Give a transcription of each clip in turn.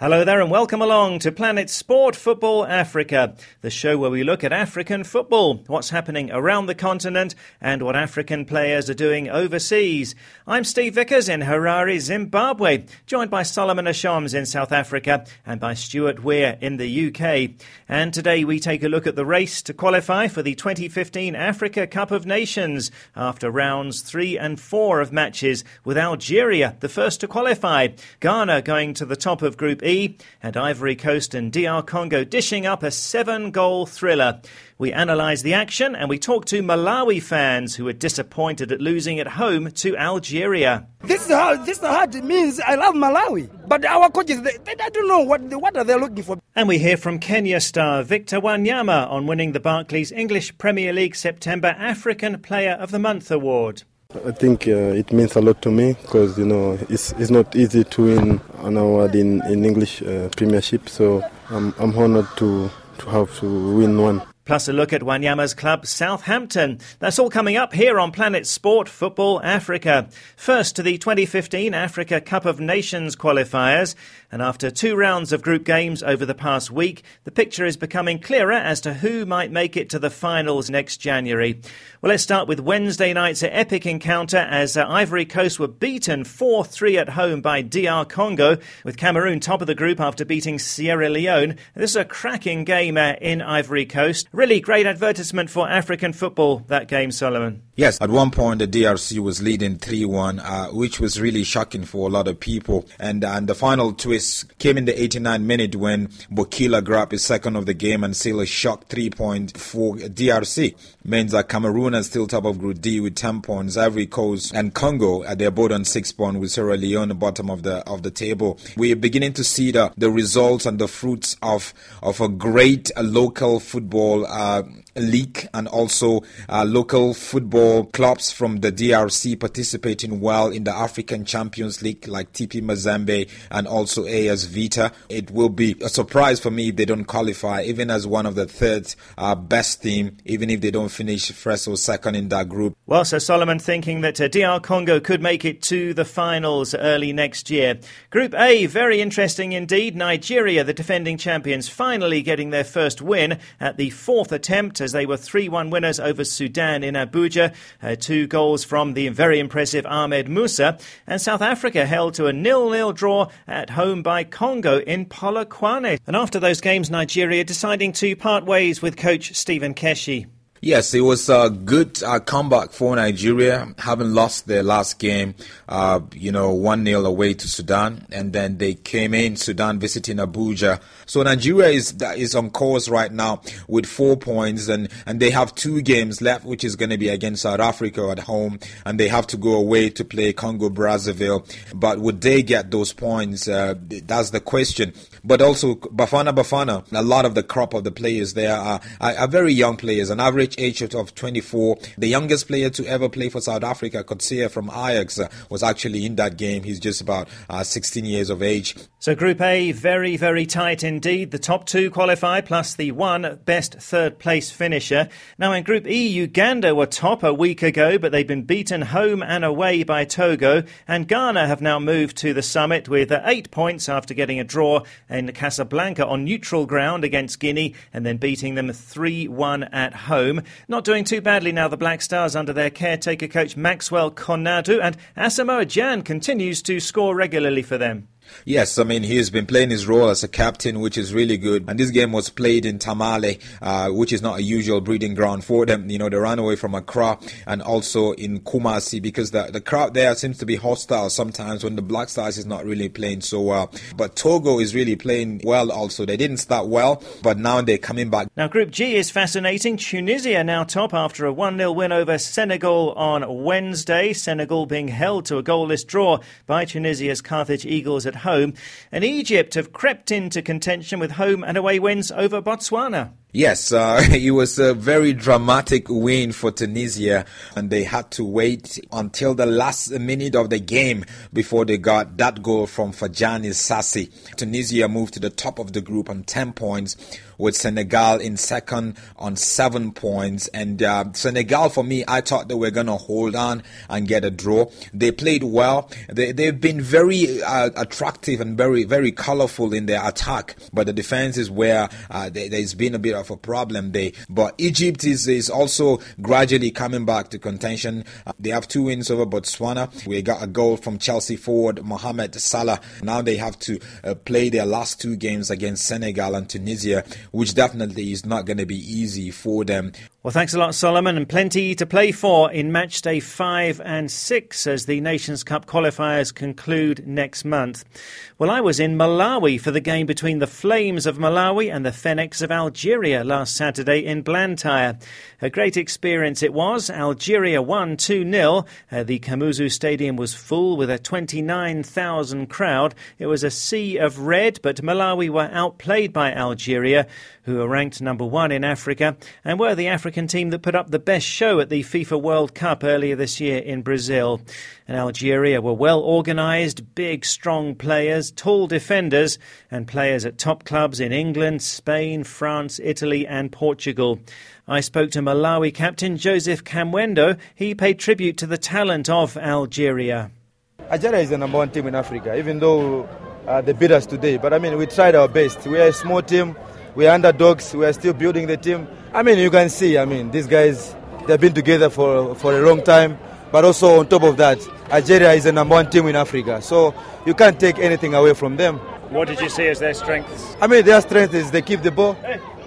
Hello there and welcome along to Planet Sport Football Africa, the show where we look at African football, what's happening around the continent and what African players are doing overseas. I'm Steve Vickers in Harare, Zimbabwe, joined by Solomon Ashams in South Africa and by Stuart Weir in the UK. And today we take a look at the race to qualify for the 2015 Africa Cup of Nations after rounds 3 and 4 of matches with Algeria, the first to qualify, Ghana going to the top of Group E, and Ivory Coast and DR Congo dishing up a seven goal thriller. We analyse the action and we talk to Malawi fans who are disappointed at losing at home to Algeria. This is how this is how it means I love Malawi, but our coaches they, they, I don't know what what are they looking for. And we hear from Kenya star Victor Wanyama on winning the Barclays English Premier League September African Player of the Month award. I think uh, it means a lot to me because you know it's it's not easy to win an award in in English uh, Premiership, so I'm I'm honoured to to have to win one. Plus, a look at Wanyama's club, Southampton. That's all coming up here on Planet Sport Football Africa. First to the 2015 Africa Cup of Nations qualifiers. And after two rounds of group games over the past week, the picture is becoming clearer as to who might make it to the finals next January. Well, let's start with Wednesday night's epic encounter as uh, Ivory Coast were beaten 4 3 at home by DR Congo, with Cameroon top of the group after beating Sierra Leone. This is a cracking game uh, in Ivory Coast. Really great advertisement for African football, that game, Solomon. Yes, at one point the DRC was leading 3 1, uh, which was really shocking for a lot of people. And, uh, and the final twist came in the 89th minute when Bokila grabbed his second of the game and sealed a shock three point for DRC. Means that Cameroon are still top of Group D with 10 points. Ivory Coast and Congo, at they're both on 6 points with Sierra Leone bottom of the of the table. We're beginning to see the, the results and the fruits of, of a great uh, local football uh, league and also uh, local football clubs from the DRC participating well in the African Champions League like TP Mazembe and also AS Vita. It will be a surprise for me if they don't qualify, even as one of the third uh, best team, even if they don't finish first or second in that group. Well, Sir Solomon thinking that uh, DR Congo could make it to the finals early next year. Group A, very interesting indeed. Nigeria, the defending champions, finally getting their first win at the fourth attempt as they were 3 1 winners over Sudan in Abuja. Uh, two goals from the very impressive Ahmed Musa. And South Africa held to a nil nil draw at home by Congo in Polokwane. And after those games, Nigeria deciding to part ways with coach Stephen Keshi. Yes, it was a good uh, comeback for Nigeria, having lost their last game, uh, you know, 1 0 away to Sudan. And then they came in, Sudan visiting Abuja. So Nigeria is is on course right now with four points, and, and they have two games left, which is going to be against South Africa at home, and they have to go away to play Congo Brazzaville. But would they get those points? Uh, that's the question. But also, Bafana Bafana, a lot of the crop of the players there are, are, are very young players, an average age of 24. The youngest player to ever play for South Africa, Coetzee from Ajax, was actually in that game. He's just about uh, 16 years of age. So Group A, very, very tight indeed. The top two qualify, plus the one best third place finisher. Now in Group E, Uganda were top a week ago, but they've been beaten home and away by Togo. And Ghana have now moved to the summit with uh, eight points after getting a draw in Casablanca on neutral ground against Guinea and then beating them 3 1 at home. Not doing too badly now, the Black Stars under their caretaker coach Maxwell Konadu, and Asamoah Gyan continues to score regularly for them. Yes, I mean, he's been playing his role as a captain, which is really good. And this game was played in Tamale, uh, which is not a usual breeding ground for them. You know, they ran away from Accra and also in Kumasi because the, the crowd there seems to be hostile sometimes when the Black Stars is not really playing so well. But Togo is really playing well also. They didn't start well, but now they're coming back. Now, Group G is fascinating. Tunisia now top after a 1 0 win over Senegal on Wednesday. Senegal being held to a goalless draw by Tunisia's Carthage Eagles at home. And Egypt have crept into contention with home and away wins over Botswana. Yes, uh, it was a very dramatic win for Tunisia, and they had to wait until the last minute of the game before they got that goal from Ferjani Sassi. Tunisia moved to the top of the group on 10 points, with Senegal in second on seven points. And uh, Senegal, for me, I thought they were going to hold on and get a draw. They played well. They, they've been very uh, attractive and very, very colorful in their attack, but the defense is where uh, there's been a bit of a problem there. But Egypt is, is also gradually coming back to contention. Uh, they have two wins over Botswana. We got a goal from Chelsea forward Mohamed Salah. Now they have to uh, play their last two games against Senegal and Tunisia, which definitely is not going to be easy for them. Well, thanks a lot, Solomon, and plenty to play for in match day five and six as the Nations Cup qualifiers conclude next month. Well, I was in Malawi for the game between the Flames of Malawi and the Phoenix of Algeria last Saturday in Blantyre. A great experience it was. Algeria won 2 0. Uh, the Kamuzu Stadium was full with a 29,000 crowd. It was a sea of red, but Malawi were outplayed by Algeria, who are ranked number one in Africa and were the African team that put up the best show at the FIFA World Cup earlier this year in Brazil. And Algeria were well organised, big, strong players, tall defenders, and players at top clubs in England, Spain, France, Italy, and Portugal. I spoke to Malawi captain Joseph Kamwendo. He paid tribute to the talent of Algeria. Algeria is the number one team in Africa, even though uh, they beat us today. But I mean, we tried our best. We are a small team. We are underdogs. We are still building the team. I mean, you can see. I mean, these guys they've been together for for a long time. But also on top of that, Algeria is the number one team in Africa. So you can't take anything away from them. What did you see as their strengths? I mean, their strength is they keep the ball.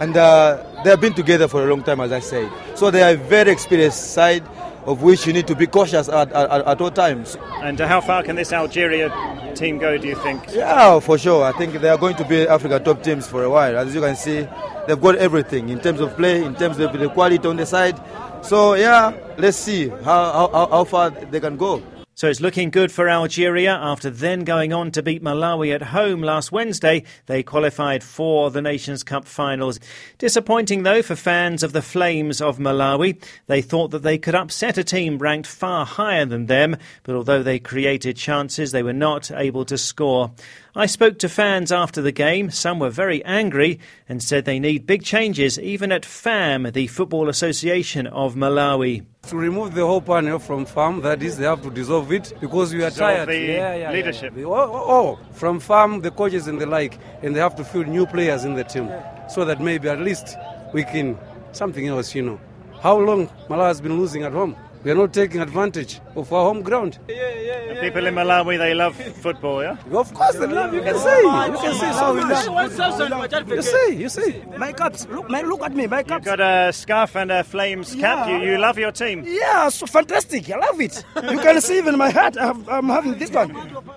And uh, they have been together for a long time, as I said. So they are a very experienced side of which you need to be cautious at, at, at all times. And uh, how far can this Algeria team go, do you think? Yeah, for sure. I think they are going to be Africa top teams for a while. As you can see, they've got everything in terms of play, in terms of the quality on the side. So, yeah, let's see how, how, how far they can go. So it's looking good for Algeria after then going on to beat Malawi at home last Wednesday. They qualified for the Nations Cup finals. Disappointing though for fans of the Flames of Malawi. They thought that they could upset a team ranked far higher than them, but although they created chances, they were not able to score. I spoke to fans after the game. Some were very angry and said they need big changes, even at FAM, the Football Association of Malawi. To remove the whole panel from FAM, that is, they have to dissolve it because we are dissolve tired. The yeah, yeah, leadership. Yeah. Oh, oh, oh, from FAM, the coaches and the like, and they have to field new players in the team so that maybe at least we can something else, you know. How long Malawi has been losing at home? We are not taking advantage of our home ground. Yeah, yeah, yeah, people in Malawi, they love football, yeah? Of course they love. You can see. You can see so much. You see, you see. My caps. Look, my, look at me. My caps. You've got a scarf and a Flames cap. You, you love your team. Yeah, so fantastic. I love it. You can see even my hat. I am having this one.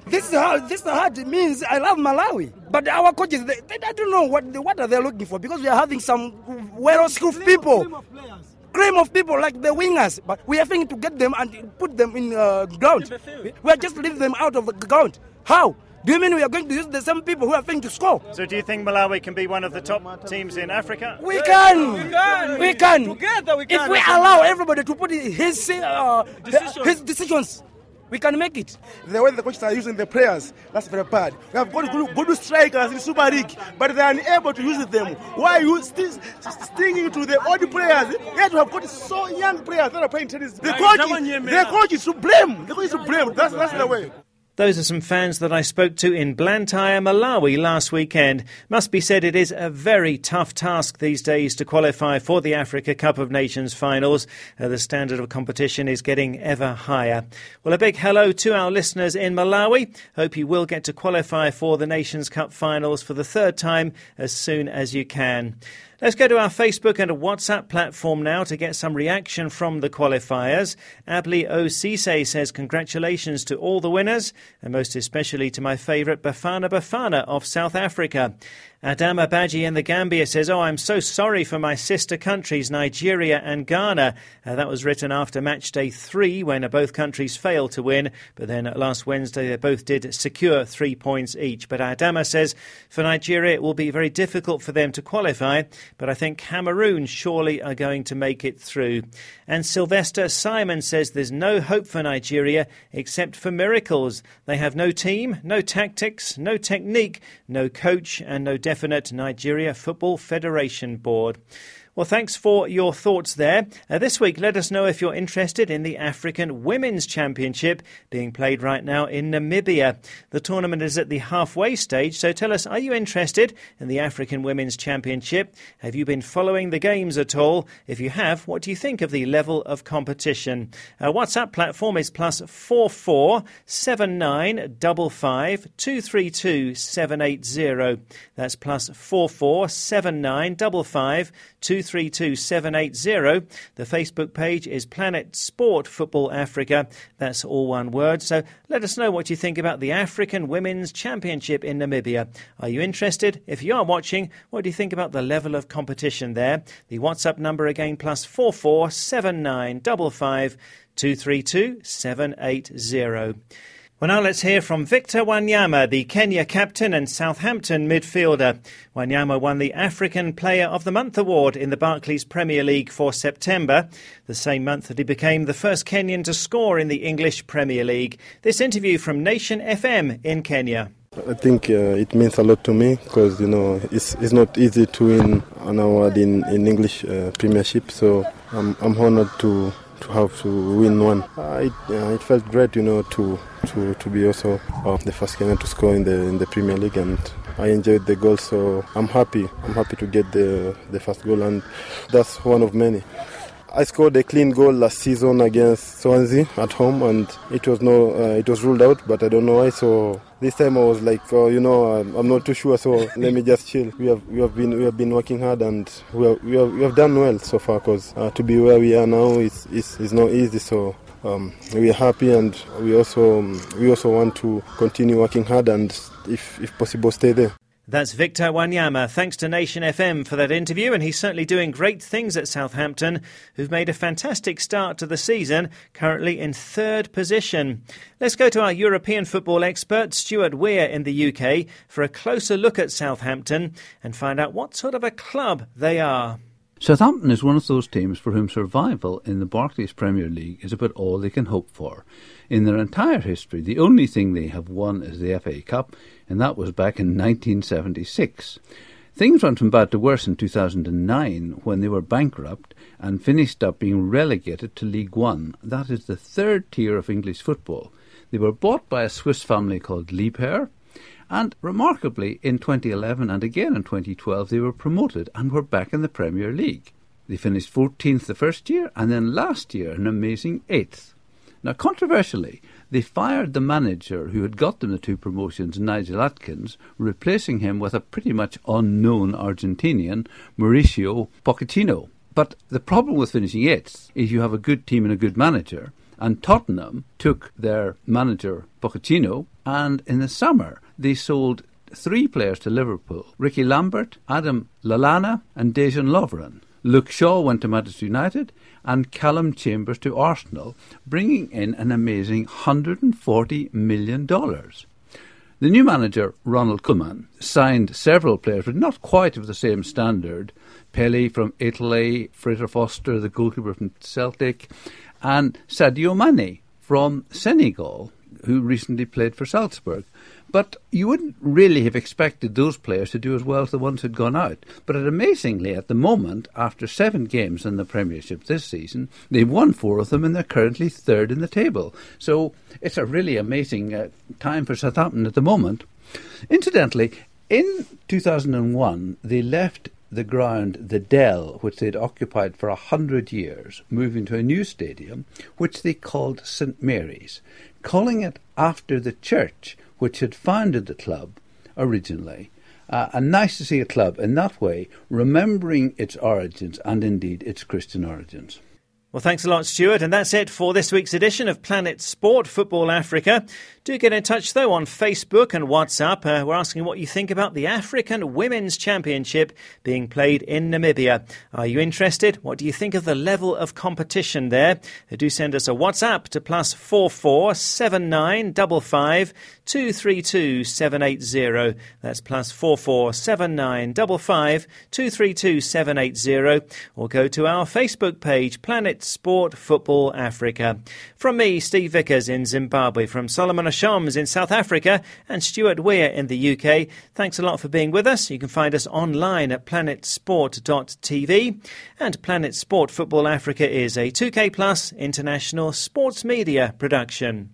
This is how this hat means I love Malawi. But our coaches, they, they, I don't know what what are they looking for because we are having some well-schooled people cream of people like the wingers, but we are thinking to get them and put them in uh, ground. We are just leave them out of the ground. How? Do you mean we are going to use the same people who are thinking to score? So do you think Malawi can be one of the top teams in Africa? We can. We can. We can. Together we can. If we allow everybody to put his uh, decisions. his decisions we can make it. The way the coaches are using the players, that's very bad. We have got good, good strikers in Super League, but they are unable to use them. Why are you still stinging to the old players? Yet we have got so young players that are playing tennis. The coach, the coach is to blame. The coach is to blame. That's, that's the way. Those are some fans that I spoke to in Blantyre, Malawi last weekend. Must be said it is a very tough task these days to qualify for the Africa Cup of Nations finals. Uh, the standard of competition is getting ever higher. Well, a big hello to our listeners in Malawi. Hope you will get to qualify for the Nations Cup finals for the third time as soon as you can. Let's go to our Facebook and WhatsApp platform now to get some reaction from the qualifiers. Abli Osise says congratulations to all the winners, and most especially to my favourite Bafana Bafana of South Africa. Adama Baji in the Gambia says, Oh, I'm so sorry for my sister countries, Nigeria and Ghana. Uh, that was written after match day three when both countries failed to win. But then last Wednesday, they both did secure three points each. But Adama says, For Nigeria, it will be very difficult for them to qualify. But I think Cameroon surely are going to make it through. And Sylvester Simon says, There's no hope for Nigeria except for miracles. They have no team, no tactics, no technique, no coach, and no definite Nigeria Football Federation board. Well, thanks for your thoughts there. Uh, this week, let us know if you're interested in the African Women's Championship being played right now in Namibia. The tournament is at the halfway stage, so tell us, are you interested in the African Women's Championship? Have you been following the games at all? If you have, what do you think of the level of competition? Our WhatsApp platform is plus four four seven nine double five two three two seven eight zero. That's plus four four seven nine double five two 232780. The Facebook page is Planet Sport Football Africa. That's all one word. So let us know what you think about the African Women's Championship in Namibia. Are you interested? If you are watching, what do you think about the level of competition there? The WhatsApp number again plus four four seven nine double five two three two seven eight zero. Well, now let's hear from Victor Wanyama, the Kenya captain and Southampton midfielder. Wanyama won the African Player of the Month award in the Barclays Premier League for September, the same month that he became the first Kenyan to score in the English Premier League. This interview from Nation FM in Kenya. I think uh, it means a lot to me because you know it's, it's not easy to win an award in in English uh, Premiership. So I'm I'm honored to to have to win one. Uh, it, uh, it felt great, you know, to to, to be also the first Kenyan to score in the in the Premier League, and I enjoyed the goal. So I'm happy. I'm happy to get the the first goal, and that's one of many. I scored a clean goal last season against Swansea at home, and it was no, uh, it was ruled out, but I don't know why. So this time I was like, oh, you know, I'm, I'm not too sure, so let me just chill. We have we have been we have been working hard, and we have we have, we have done well so far. Because uh, to be where we are now is is, is not easy. So um, we are happy, and we also um, we also want to continue working hard, and if if possible, stay there. That's Victor Wanyama. Thanks to Nation FM for that interview, and he's certainly doing great things at Southampton, who've made a fantastic start to the season, currently in third position. Let's go to our European football expert, Stuart Weir, in the UK, for a closer look at Southampton and find out what sort of a club they are. Southampton is one of those teams for whom survival in the Barclays Premier League is about all they can hope for. In their entire history, the only thing they have won is the FA Cup, and that was back in 1976. Things went from bad to worse in 2009 when they were bankrupt and finished up being relegated to League One. That is the third tier of English football. They were bought by a Swiss family called Liebherr, and remarkably, in 2011 and again in 2012, they were promoted and were back in the Premier League. They finished 14th the first year, and then last year an amazing 8th. Now, controversially, they fired the manager who had got them the two promotions, Nigel Adkins, replacing him with a pretty much unknown Argentinian, Mauricio Pochettino. But the problem with finishing eighth is you have a good team and a good manager. And Tottenham took their manager, Pochettino, and in the summer they sold three players to Liverpool Rickie Lambert, Adam Lallana, and Dejan Lovren. Luke Shaw went to Manchester United, and Calum Chambers to Arsenal, bringing in an amazing $140 million. The new manager, Ronald Koeman, signed several players, but not quite of the same standard. Pellè from Italy, Fraser Forster, the goalkeeper from Celtic, and Sadio Mane from Senegal, who recently played for Salzburg. But you wouldn't really have expected those players to do as well as the ones who'd gone out. But amazingly, at the moment, after seven games in the Premiership this season, they've won four of them and they're currently third in the table. So it's a really amazing uh, time for Southampton at the moment. Incidentally, in 2001, they left the ground, the Dell, which they'd occupied for a hundred years, moving to a new stadium, which they called St Mary's, calling it after the church which had founded the club originally. Uh, and nice to see a club in that way remembering its origins and indeed its Christian origins. Well, thanks a lot, Stuart. And that's it for this week's edition of Planet Sport Football Africa. Do get in touch, though, on Facebook and WhatsApp. Uh, we're asking what you think about the African Women's Championship being played in Namibia. Are you interested? What do you think of the level of competition there? Uh, do send us a WhatsApp to plus four four seven nine double five two three two seven eight zero. That's plus four four seven nine double five two three two seven eight zero. Or go to our Facebook page, Planet Sport Football Africa. From me, Steve Vickers in Zimbabwe, from Solomon Ashams in South Africa and Stuart Weir in the UK. Thanks a lot for being with us. You can find us online at planetsport.tv. And Planet Sport Football Africa is a 2K Plus international sports media production.